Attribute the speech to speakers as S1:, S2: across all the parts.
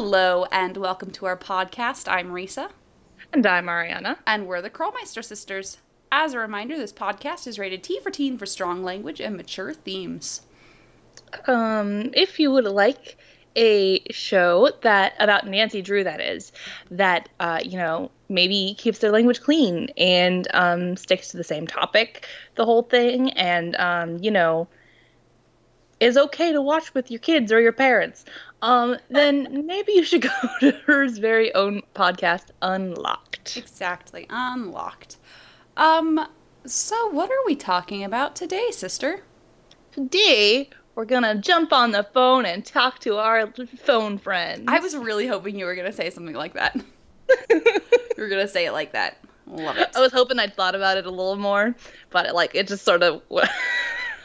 S1: Hello and welcome to our podcast. I'm Risa.
S2: And I'm Mariana.
S1: And we're the Krollmeister sisters. As a reminder, this podcast is rated T for teen for strong language and mature themes.
S2: Um, if you would like a show that about Nancy Drew, that is, that uh, you know maybe keeps their language clean and um, sticks to the same topic the whole thing, and um, you know is okay to watch with your kids or your parents, um, then maybe you should go to HeR's very own podcast, Unlocked.
S1: Exactly, Unlocked. Um, so what are we talking about today, sister?
S2: Today we're gonna jump on the phone and talk to our phone friends.
S1: I was really hoping you were gonna say something like that. you were gonna say it like that. Love it.
S2: I was hoping I'd thought about it a little more, but it, like it just sort of. I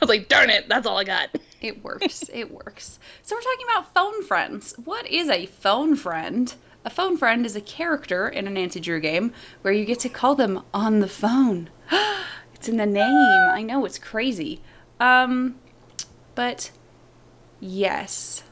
S2: was like, darn it, that's all I got.
S1: It works. it works. So we're talking about phone friends. What is a phone friend? A phone friend is a character in a Nancy Drew game where you get to call them on the phone. it's in the name. I know it's crazy. Um but yes.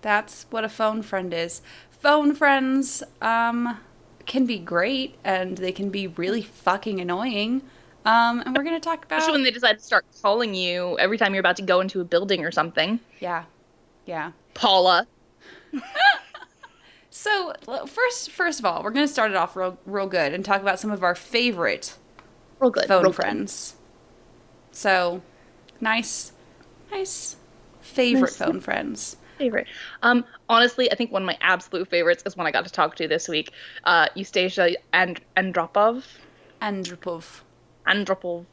S1: That's what a phone friend is. Phone friends um can be great and they can be really fucking annoying. Um, and we're going to talk about.
S2: Especially when they decide to start calling you every time you're about to go into a building or something.
S1: Yeah. Yeah.
S2: Paula.
S1: so, first first of all, we're going to start it off real, real good and talk about some of our favorite
S2: real good,
S1: phone
S2: real
S1: friends. Good. So, nice, nice favorite nice. phone friends.
S2: Favorite. Um, honestly, I think one of my absolute favorites is one I got to talk to this week. Uh, Eustacia and Andropov.
S1: Andropov.
S2: Andropov,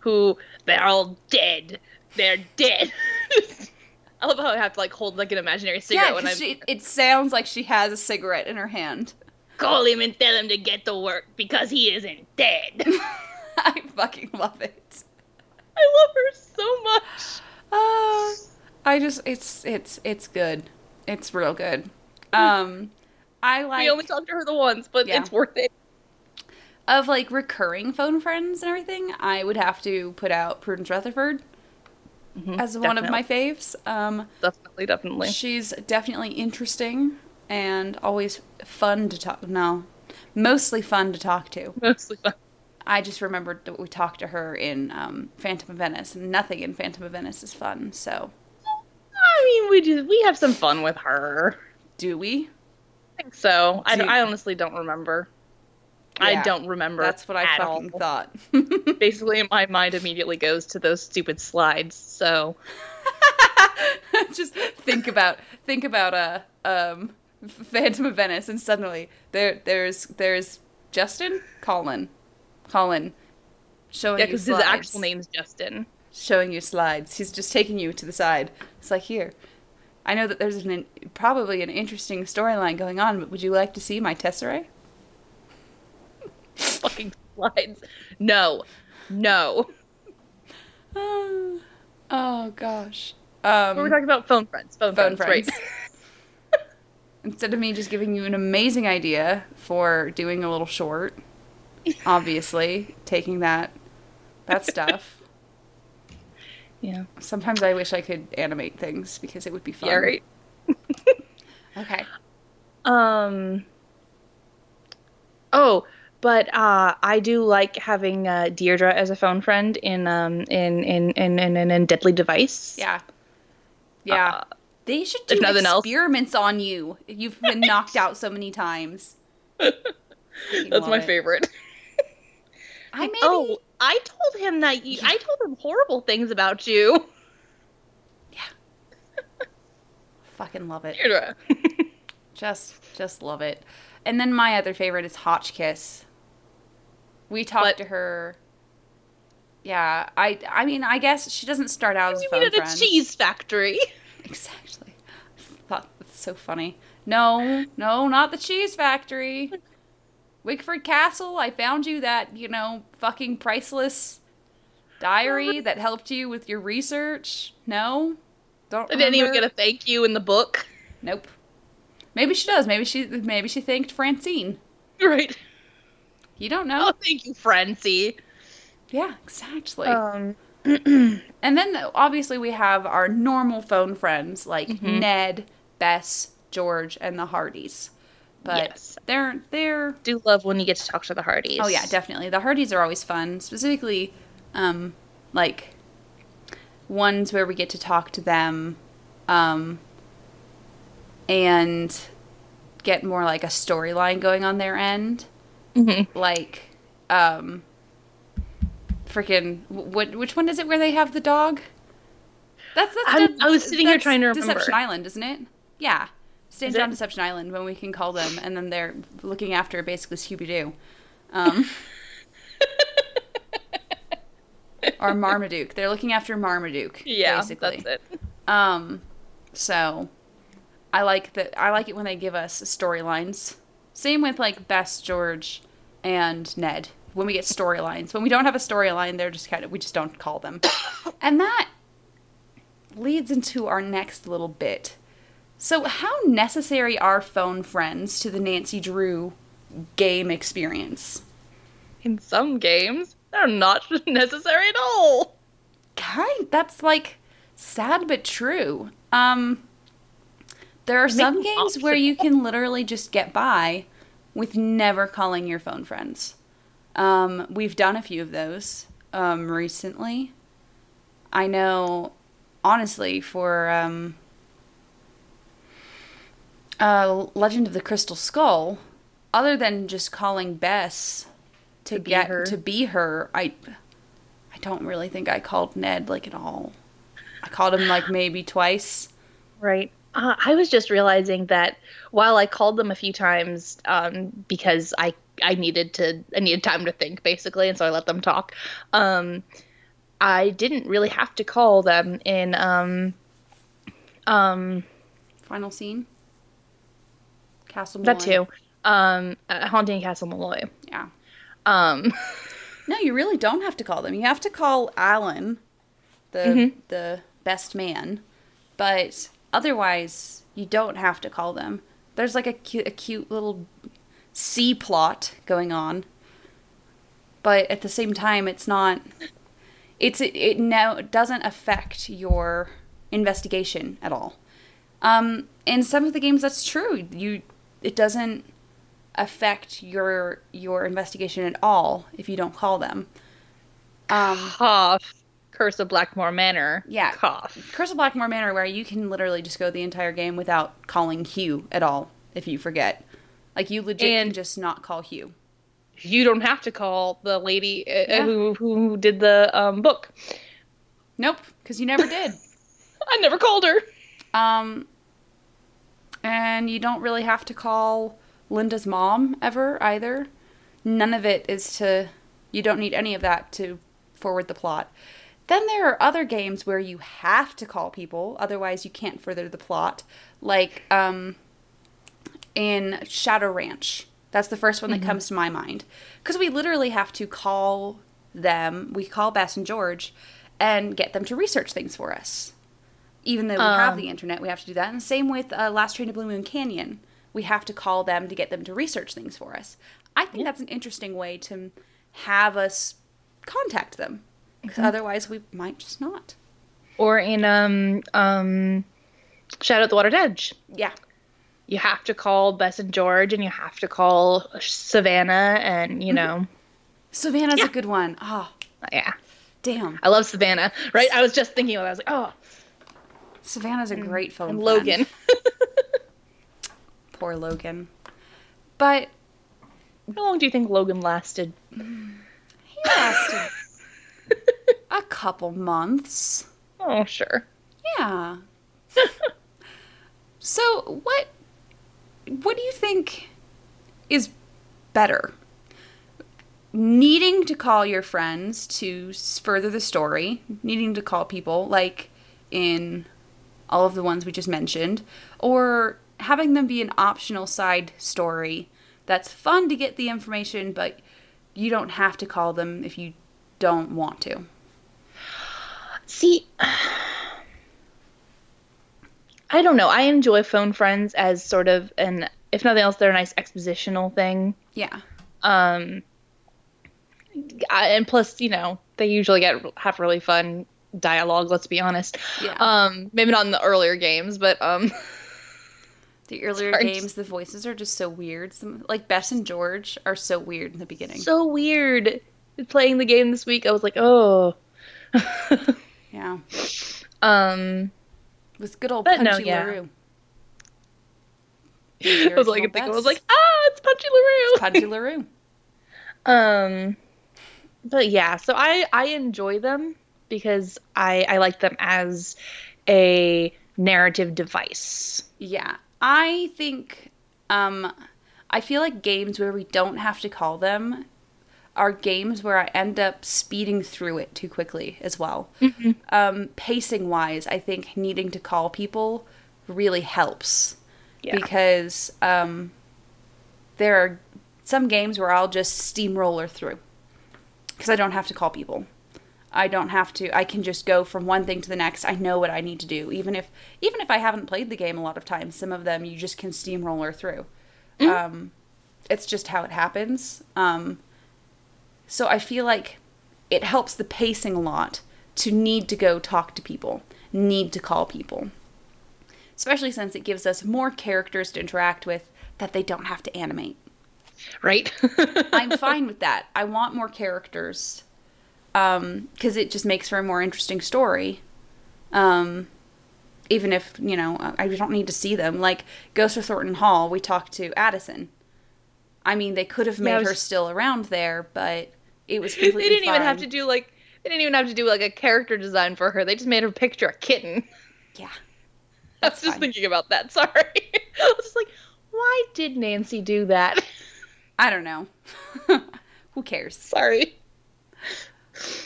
S2: who they're all dead. They're dead. I love how I have to like hold like an imaginary cigarette
S1: yeah,
S2: when I.
S1: She, it sounds like she has a cigarette in her hand.
S2: Call him and tell him to get to work because he isn't dead.
S1: I fucking love it.
S2: I love her so much.
S1: Uh, I just it's it's it's good. It's real good. Um, I like.
S2: We only talked to her the once, but yeah. it's worth it
S1: of like recurring phone friends and everything, I would have to put out Prudence Rutherford mm-hmm, as definitely. one of my faves. Um,
S2: definitely, definitely.
S1: She's definitely interesting and always fun to talk. No, mostly fun to talk to.
S2: Mostly fun.
S1: I just remembered that we talked to her in um, Phantom of Venice, and nothing in Phantom of Venice is fun. So,
S2: I mean, we do we have some fun with her.
S1: Do we?
S2: I think so. Do- I, I honestly don't remember. Yeah, I don't remember.
S1: That's what I fucking all. thought.
S2: Basically, my mind immediately goes to those stupid slides. So,
S1: just think about think about a uh, um, Phantom of Venice, and suddenly there there's there's Justin Colin, Colin, showing
S2: yeah, because his actual name's Justin.
S1: Showing you slides. He's just taking you to the side. It's like here. I know that there's an, probably an interesting storyline going on, but would you like to see my tesseract?
S2: Fucking slides. No. No.
S1: oh gosh. Um,
S2: we're talking about phone friends. Phone, phone friends. friends. Right.
S1: Instead of me just giving you an amazing idea for doing a little short, obviously taking that that stuff.
S2: Yeah.
S1: Sometimes I wish I could animate things because it would be fun.
S2: Yeah, right.
S1: okay.
S2: Um. Oh, but uh, I do like having uh, Deirdre as a phone friend in um in in in in, in, in Deadly Device.
S1: Yeah, yeah. Uh, they should do experiments else. on you. You've been knocked out so many times.
S2: That's my it. favorite.
S1: I maybe.
S2: Oh, I told him that you. I told him horrible things about you.
S1: Yeah. Fucking love it.
S2: Deirdre.
S1: just, just love it. And then my other favorite is Hotchkiss. We talked but, to her. Yeah, I I mean, I guess she doesn't start out as a phone
S2: mean at a cheese factory.
S1: Exactly. I thought that's so funny. No, no, not the cheese factory. Wickford Castle, I found you that, you know, fucking priceless diary that helped you with your research. No?
S2: Don't I didn't even get a thank you in the book.
S1: Nope. Maybe she does. Maybe she maybe she thanked Francine.
S2: Right.
S1: You don't know.
S2: Oh, thank you, Francie.
S1: Yeah, exactly. Um. and then obviously we have our normal phone friends like mm-hmm. Ned, Bess, George, and the Hardys. But
S2: Yes.
S1: they're they're
S2: Do love when you get to talk to the Hardys.
S1: oh yeah, definitely. The Hardys are always fun, specifically um like ones where we get to talk to them um and get more like a storyline going on their end.
S2: Mhm.
S1: Like um freaking what which one is it where they have the dog? That's that's
S2: I'm- I was sitting here trying to remember.
S1: Deception Island, isn't it? Yeah. Stand down? Deception Island when we can call them, and then they're looking after basically Scooby Doo, um, or Marmaduke. They're looking after Marmaduke.
S2: Yeah,
S1: basically.
S2: that's it.
S1: Um, so I like that. I like it when they give us storylines. Same with like Bess George, and Ned. When we get storylines, when we don't have a storyline, they're just kind of we just don't call them, and that leads into our next little bit. So, how necessary are phone friends to the Nancy Drew game experience?
S2: In some games, they're not necessary at all.
S1: kind that's like sad but true um there are some games where you can literally just get by with never calling your phone friends um we've done a few of those um recently i know honestly for um uh legend of the crystal skull other than just calling bess to,
S2: To be
S1: get
S2: her.
S1: to be her i I don't really think I called Ned like at all. I called him like maybe twice.
S2: Right. Uh, I was just realizing that while I called them a few times um, because I I needed to I needed time to think basically, and so I let them talk. Um, I didn't really have to call them in um, um,
S1: Final scene. Castle
S2: that too. Um, uh, haunting Castle Malloy.
S1: Yeah.
S2: Um,
S1: No, you really don't have to call them. You have to call Alan, the
S2: Mm-hmm.
S1: the best man, but otherwise you don't have to call them. There's like a cute, a cute little C plot going on, but at the same time, it's not. It's it, it now doesn't affect your investigation at all. Um, in some of the games, that's true. You it doesn't affect your your investigation at all if you don't call them. Um,
S2: cough. Curse of Blackmoor Manor.
S1: Yeah.
S2: Cough.
S1: Curse of Blackmoor Manor, where you can literally just go the entire game without calling Hugh at all if you forget. Like you legit can
S2: And-
S1: just not call Hugh.
S2: You don't have to call the lady uh,
S1: Yeah.
S2: who who did the um, book.
S1: Nope, because you never did.
S2: I never called her.
S1: Um, and you don't really have to call Linda's mom ever either. None of it is to. You don't need any of that to forward the plot. Then there are other games where you have to call people, otherwise you can't further the plot. Like um, in Shadow Ranch. That's the first one that comes to my mind. Because we literally have to call them, we call Bess and George, and get them to research things for us even though we have
S2: Um,
S1: the internet, we have to do that. And the same with uh, Last Train to Blue Moon Canyon. We have to call them to get them to research things for us. I think that's an interesting way to have us contact them. Because
S2: Mm-hmm.
S1: otherwise, we might just not.
S2: Or in um um Shadow at the Water's Edge.
S1: Yeah.
S2: You have to call Bess and George and you have to call Savannah and you know
S1: Savannah's
S2: Yeah.
S1: a good one. Oh,
S2: yeah.
S1: damn.
S2: I love Savannah. Right? I was just thinking of that. I was like, oh
S1: Savannah's a great phone
S2: and. Logan.
S1: Poor Logan. But
S2: How long do you think Logan lasted?
S1: he lasted couple months.
S2: Oh, sure.
S1: Yeah. so what what do you think is better? Needing to call your friends to further the story, needing to call people like in all of the ones we just mentioned, or having them be an optional side story that's fun to get the information, but you don't have to call them if you don't want to.
S2: See, I don't know. I enjoy phone friends as sort of an, if nothing else, they're a nice expositional thing.
S1: Yeah.
S2: Um, I, and plus, you know, they usually get have really fun dialogue. Let's be honest.
S1: Yeah.
S2: Um, maybe not in the earlier games, but um,
S1: The earlier
S2: Sorry.
S1: games, the voices are just so weird. Some, like Bess and George are so weird in the beginning.
S2: So weird. Playing the game this week, I was like, oh.
S1: yeah,
S2: um,
S1: with good old
S2: But no,
S1: Punchy
S2: yeah.
S1: LaRue.
S2: I was like, thinking, I was like, ah, it's Punchy LaRue.
S1: Punchy LaRue.
S2: Um, but yeah, so I I enjoy them because I I like them as a narrative device.
S1: Yeah, I think um I feel like games where we don't have to call them are games where I end up speeding through it too quickly as well. Um, pacing wise, I think needing to call people really helps
S2: Yeah.
S1: because um, there are some games where I'll just steamroller through because I don't have to call people. I don't have to. I can just go from one thing to the next. I know what I need to do, even if even if I haven't played the game a lot of times. Some of them you just can steamroller through. Um, it's just how it happens. Um, so I feel like it helps the pacing a lot to need to go talk to people, need to call people, especially since it gives us more characters to interact with that they don't have to animate.
S2: Right?
S1: I'm fine with that. I want more characters because it just makes for a more interesting story. Um, even if you know I don't need to see them. Like Ghost of Thornton Hall, we talked to Addison. I mean, they could have made
S2: was-
S1: her still around there, but it was
S2: they didn't even have to do like they didn't even have to do like a character design for her. They just made her picture a kitten.
S1: Yeah,
S2: I was just
S1: fine.
S2: thinking about that. Sorry. I was just like, why did Nancy do that?
S1: I don't know. Who cares?
S2: Sorry.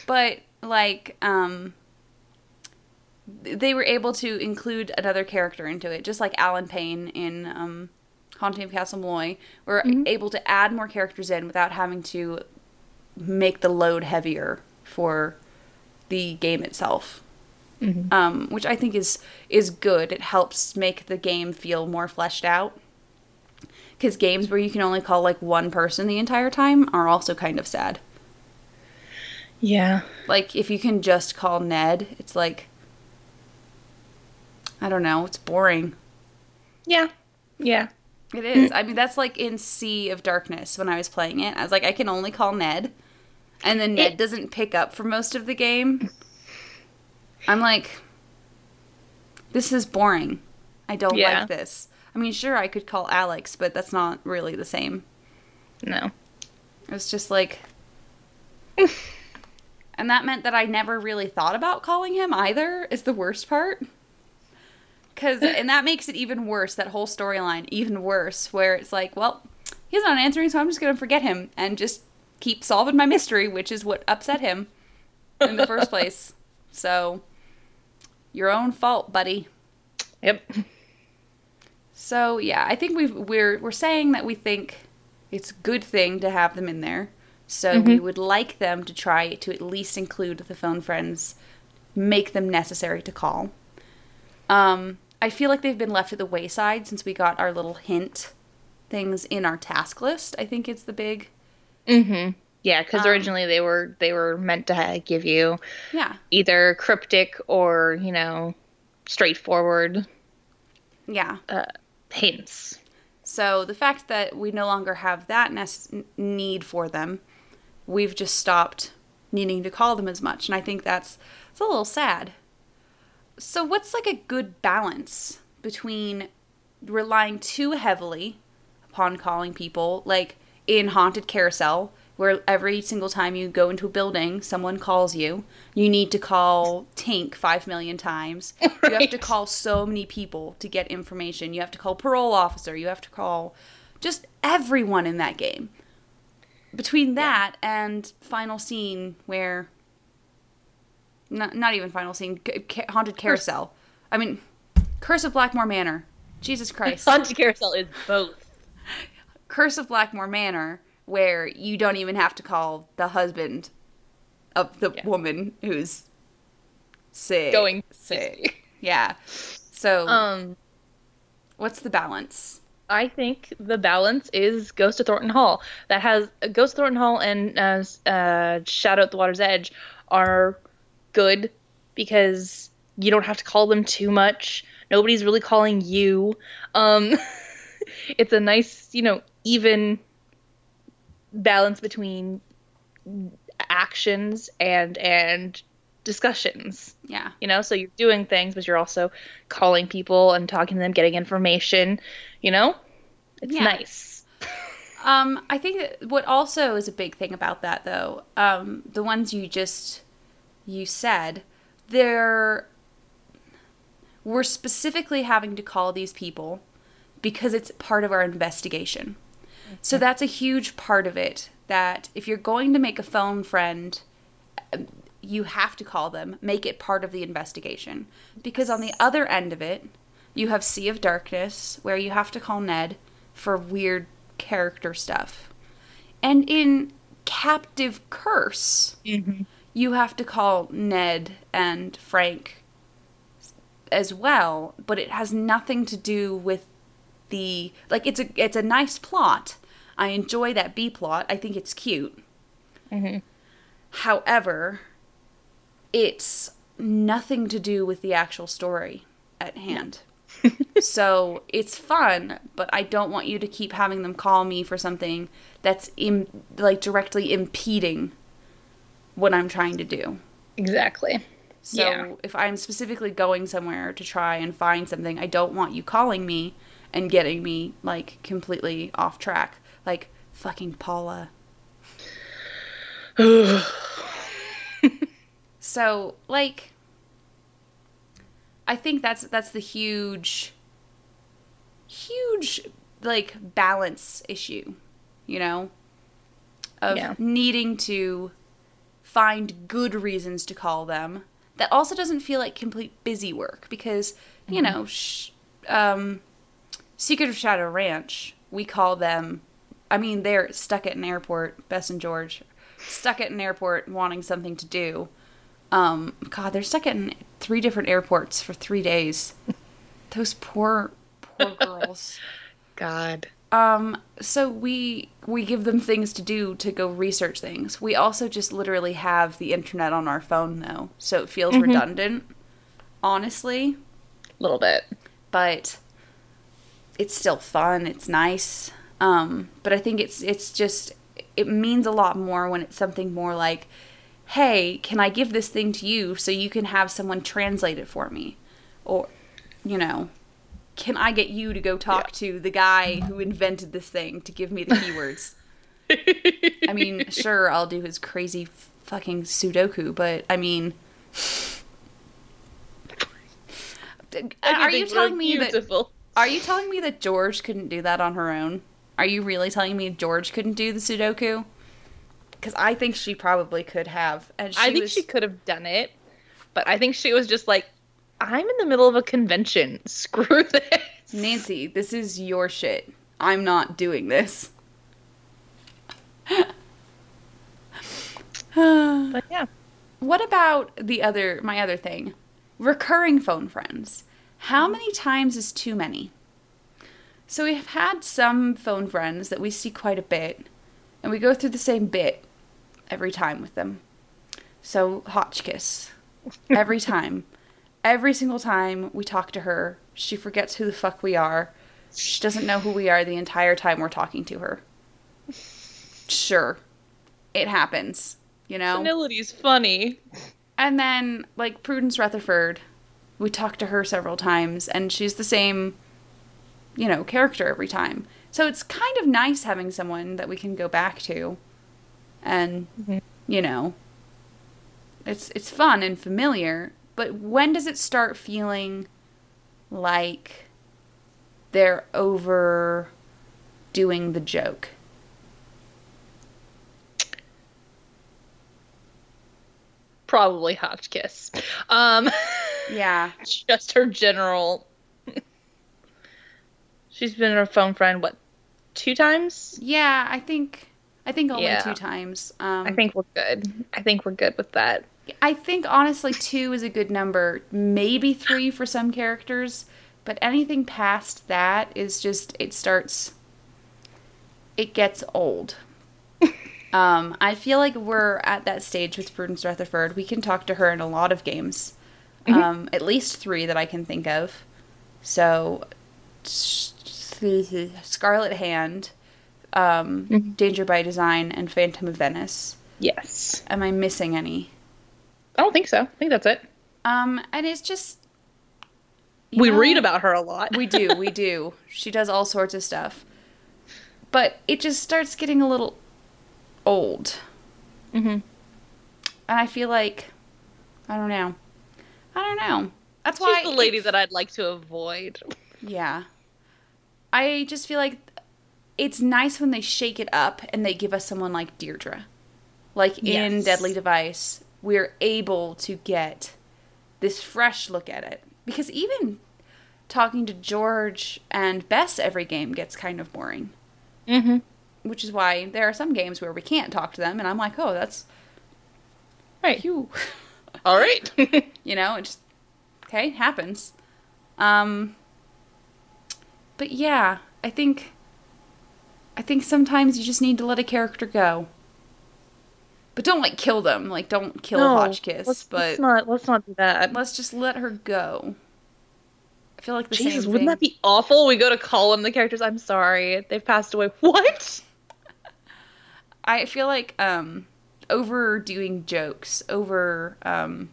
S1: but like um they were able to include another character into it just like alan payne in um haunting of castle Malloy were able to add more characters in without having to make the load heavier for the game itself um, which i think is is good it helps make the game feel more fleshed out because games where you can only call like one person the entire time are also kind of sad
S2: Yeah.
S1: like if you can just call Ned, it's like I don't know, it's boring.
S2: Yeah. Yeah.
S1: It is. I mean, that's like in Sea of Darkness when I was playing it. I was like, I can only call Ned, and then Ned
S2: It-
S1: doesn't pick up for most of the game. I'm like, this is boring. I don't
S2: Yeah.
S1: like this. I mean, sure, I could call Alex, but that's not really the same.
S2: No.
S1: It was just like. and that meant that I never really thought about calling him either, is the worst part. Cause and that makes it even worse, that whole storyline even worse, where it's like, well, he's not answering, so I'm just gonna forget him and just keep solving my mystery, which is what upset him in the first place. So your own fault, buddy.
S2: Yep.
S1: So yeah, I think we've we're we're saying that we think it's a good thing to have them in there. So we would like them to try to at least include the phone friends, make them necessary to call. Um, I feel like they've been left at the wayside since we got our little hint things in our task list. I think it's the big
S2: Mm-hmm. Yeah, because
S1: Um,
S2: originally they were they were meant to give you
S1: yeah
S2: either cryptic or you know straightforward
S1: yeah.
S2: uh, hints.
S1: So the fact that we no longer have that need for them, we've just stopped needing to call them as much, and I think that's it's a little sad. So what's like a good balance between relying too heavily upon calling people, like in Haunted Carousel, where every single time you go into a building, someone calls you. You need to call Tink five million times. You have to call so many people to get information. You have to call parole officer. You have to call just everyone in that game. Between that and final scene where not, not even final scene ca- haunted carousel i mean curse of blackmoor manor jesus christ
S2: Haunted Carousel is both.
S1: Curse of blackmoor manor where you don't even have to call the husband of the
S2: Yeah.
S1: woman who's sick
S2: Going
S1: sick yeah so
S2: Um,
S1: what's the balance
S2: I think the balance is Ghost of Thornton Hall. That has Ghost of Thornton Hall and uh, uh, Shadow at the Water's Edge are good because you don't have to call them too much. Nobody's really calling you. Um, it's a nice, you know, even balance between actions and and discussions.
S1: Yeah.
S2: You know, so you're doing things, but you're also calling people and talking to them, getting information. You know, it's
S1: Yeah.
S2: nice.
S1: Um, I think what also is a big thing about that, though, um, the ones you just you said, they're we're specifically having to call these people because it's part of our investigation. So that's a huge part of it. That if you're going to make a phone friend, um, you have to call them, make it part of the investigation. Because on the other end of it, you have Sea of Darkness, where you have to call Ned for weird character stuff. And in Captive Curse, you have to call Ned and Frank as well, but it has nothing to do with the like it's a it's a nice plot. I enjoy that B plot. I think it's cute. Mm-hmm. However, it's nothing to do with the actual story at hand. so it's fun, but I don't want you to keep having them call me for something that's Im- like directly impeding what I'm trying to do.
S2: Exactly.
S1: So
S2: Yeah.
S1: if I'm specifically going somewhere to try and find something, I don't want you calling me and getting me like completely off track. Like fucking Paula. So, like I think that's that's the huge huge like balance issue, you know, of
S2: Yeah.
S1: needing to find good reasons to call them. That also doesn't feel like complete busy work because, you know, sh- um, Secret of Shadow Ranch, we call them, I mean, they're stuck at an airport, Bess and George, stuck at an airport wanting something to do. Um, God, they're stuck at an, three different airports for three days. Those poor, poor girls.
S2: God.
S1: Um, so we we give them things to do to go research things. We also just literally have the internet on our phone though, so it feels redundant, honestly.
S2: A little bit.
S1: But it's still fun. It's nice. Um, but I think it's it's just it means a lot more when it's something more like, "Hey, can I give this thing to you so you can have someone translate it for me?" Or, you know, can I get you to go talk to the guy who invented this thing to give me the keywords? I mean, sure, I'll do his crazy fucking Sudoku, but I mean, are you telling me that
S2: beautiful.
S1: Are you telling me that George couldn't do that on her own? Are you really telling me George couldn't do the Sudoku? Because I think she probably could have. And she
S2: I think
S1: was,
S2: she could have done it, but I think she was just like, I'm in the middle of a convention. Screw this.
S1: Nancy, this is your shit. I'm not doing this.
S2: But yeah.
S1: What about the other my other thing? Recurring phone friends. How many times is too many? So we have had some phone friends that we see quite a bit, and we go through the same bit every time with them. So Hotchkiss. Every time. Every single time we talk to her, she forgets who the fuck we are. She doesn't know who we are the entire time we're talking to her. Sure. It happens, you know?
S2: Senility's funny.
S1: And then, like Prudence Rutherford, we talked to her several times, and she's the same, you know, character every time. So it's kind of nice having someone that we can go back to, and you know, it's it's fun and familiar. But when does it start feeling like they're overdoing the joke?
S2: Probably Hotchkiss. Um,
S1: Yeah,
S2: just her general. She's been her phone friend what, two times?
S1: yeah. I think I think only
S2: Yeah.
S1: two times. Um,
S2: I think we're good. I think we're good with that.
S1: I think honestly two is a good number. Maybe three for some characters, but anything past that is just it starts. It gets old. um, I feel like we're at that stage with Prudence Rutherford. We can talk to her in a lot of games, Um, at least three that I can think of. So, Scarlet Hand, um,
S2: Mhm.
S1: Danger by Design, and Phantom of Venice.
S2: Yes.
S1: Am I missing any?
S2: I don't think so. I think that's it.
S1: Um, and it's just
S2: We
S1: know,
S2: read about her a lot.
S1: we do, we do. She does all sorts of stuff, but it just starts getting a little old,
S2: Mm-hmm.
S1: and I feel like I don't know. I don't know. That's
S2: She's
S1: why
S2: the lady that I'd like to avoid.
S1: Yeah. I just feel like it's nice when they shake it up and they give us someone like Deirdre. Like in
S2: Yes.
S1: Deadly Device, we're able to get this fresh look at it. Because even talking to George and Bess every game gets kind of boring.
S2: Mm-hmm.
S1: Which is why there are some games where we can't talk to them, and I'm like, oh, that's
S2: Right.
S1: phew.
S2: All right.
S1: you know, it just okay happens. Um, but yeah, I think I think sometimes you just need to let a character go. But don't like kill them. Like don't kill Hotchkiss.
S2: let's,
S1: but
S2: let's not let's not do that.
S1: let's just let her go. I feel like the
S2: Jesus,
S1: same
S2: wouldn't
S1: thing.
S2: that be awful? We go to call them the characters. I'm sorry, they've passed away. What?
S1: I feel like um overdoing jokes, over um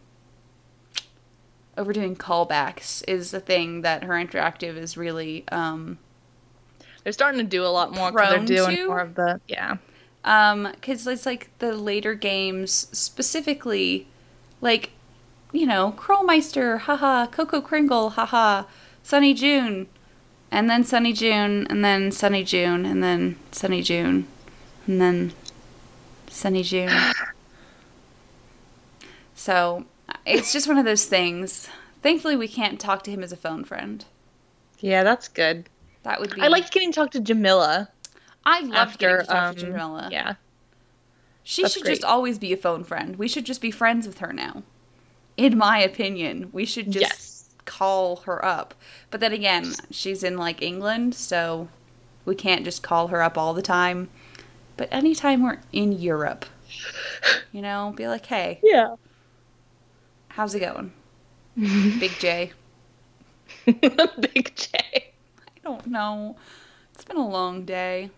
S1: overdoing callbacks is the thing that HeR Interactive is really um
S2: They're starting to do a lot more because they're doing
S1: to?
S2: more of the yeah.
S1: Um, because it's like the later games, specifically, like, you know, Krollmeister, haha, Koko Kringle, haha, Sonny Joon, and then Sonny Joon, and then Sonny Joon, and then Sonny Joon, and then Sonny Joon. So, it's just one of those things. Thankfully, we can't talk to him as a phone friend.
S2: Yeah, that's good.
S1: That would be.
S2: I liked getting to talk to Jamila
S1: I loved
S2: after
S1: getting to talk
S2: um,
S1: to Jamila.
S2: Yeah.
S1: She
S2: That's
S1: should
S2: great.
S1: just always be a phone friend. We should just be friends with her now. In my opinion, we should just
S2: Yes.
S1: call her up. But then again, she's in like England, so we can't just call her up all the time. But anytime we're in Europe, you know, be like, "Hey,
S2: Yeah.
S1: how's it going?" Big J.
S2: Big J.
S1: I don't know. It's been a long day.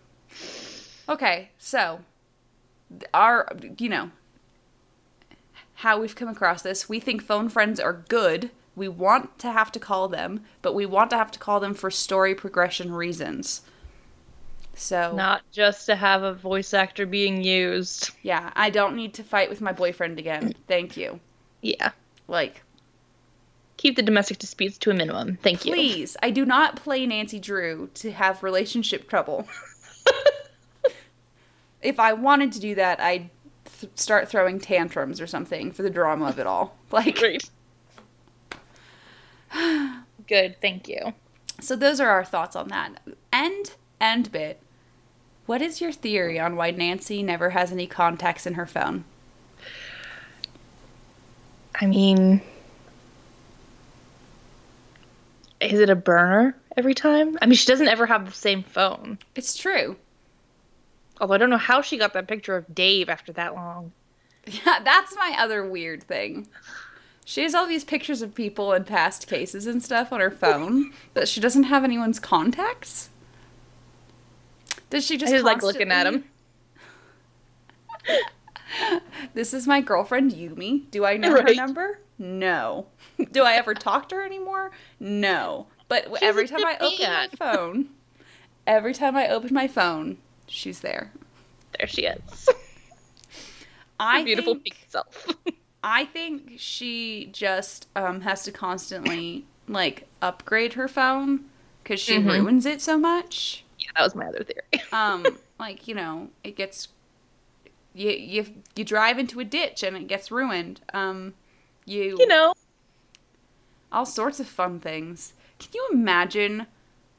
S1: Okay, so our you know how we've come across this. We think phone friends are good. We want to have to call them, but we want to have to call them for story progression reasons. So,
S2: Not just to have a voice actor being used.
S1: yeah, I don't need to fight with my boyfriend again. Thank you.
S2: Yeah.
S1: Like,
S2: Keep the domestic disputes to a minimum. Thank you.
S1: please, I do not play Nancy Drew to have relationship trouble. if I wanted to do that, I'd th- start throwing tantrums or something for the drama of it all. Like,
S2: Great. Good, thank you.
S1: so those are our thoughts on that. End end bit. What is your theory on why Nancy never has any contacts in her phone?
S2: I mean, is it a burner every time? I mean, she doesn't ever have the same phone.
S1: It's true.
S2: Although I don't know how she got that picture of Dave after that long.
S1: Yeah, that's my other weird thing. She has all these pictures of people in past cases and stuff on her phone, but she doesn't have anyone's contacts. Does she just,
S2: just like looking at him.
S1: This is my girlfriend Yumi. Do I know her number? No. Do I ever talk to her anymore? No. But
S2: She's
S1: every time I open my phone, every time I open my phone, she's there.
S2: There she is.
S1: I
S2: Her beautiful
S1: think,
S2: pink self.
S1: I think she just um, has to constantly like upgrade her phone because she
S2: Mhm.
S1: ruins it so much.
S2: That was my other theory.
S1: Um, like you know, it gets you you you drive into a ditch and it gets ruined. Um, you
S2: you know,
S1: all sorts of fun things. Can you imagine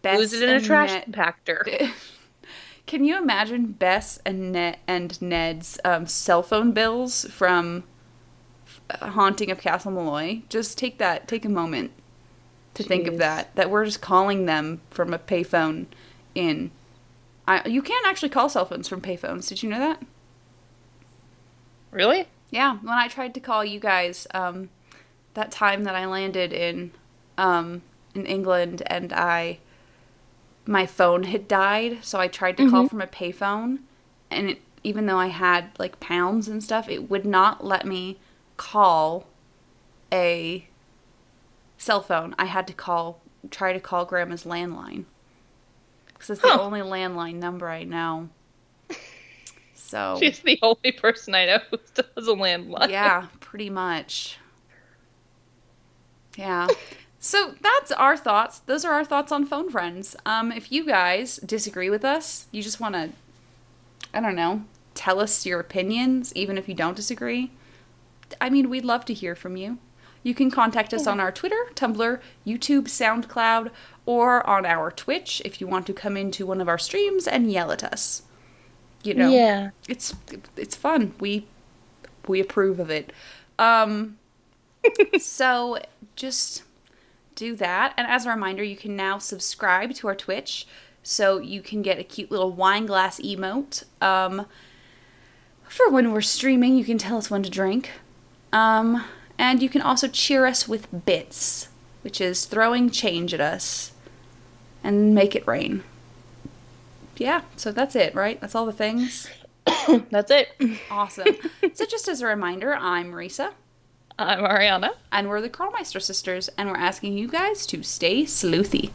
S1: Bess
S2: lose it in a trash
S1: Ned-
S2: compactor.
S1: Can you imagine Bess and Ned and Ned's um, cell phone bills from uh, Haunting of Castle Malloy? Just take that, take a moment to think of that. That we're just calling them from a payphone in. I, you can actually call cell phones from payphones. Did you know that?
S2: Really?
S1: Yeah, when I tried to call you guys um, that time that I landed in um, in England and I my phone had died, so I tried to call from a payphone, and it, even though I had like pounds and stuff, it would not let me call a cell phone. I had to call try to call grandma's landline because it's the only landline number I know. So
S2: She's the only person I know who still has a landline.
S1: yeah, pretty much. Yeah. So that's our thoughts. Those are our thoughts on phone friends. Um, if you guys disagree with us, you just want to, I don't know, tell us your opinions, even if you don't disagree. I mean, we'd love to hear from you. You can contact us on our Twitter, Tumblr, YouTube, SoundCloud, or on our Twitch if you want to come into one of our streams and yell at us. You know,
S2: Yeah.
S1: it's it's fun. We we approve of it. Um so just do that. And as a reminder, you can now subscribe to our Twitch so you can get a cute little wine glass emote. Um for when we're streaming, you can tell us when to drink. Um and you can also cheer us with bits, which is throwing change at us and make it rain. Yeah, so that's it, right? That's all the things.
S2: That's it.
S1: Awesome. so, just as a reminder, I'm Marisa,
S2: I'm Ariana.
S1: and we're the Carlmeister sisters, and we're asking you guys to stay sleuthy.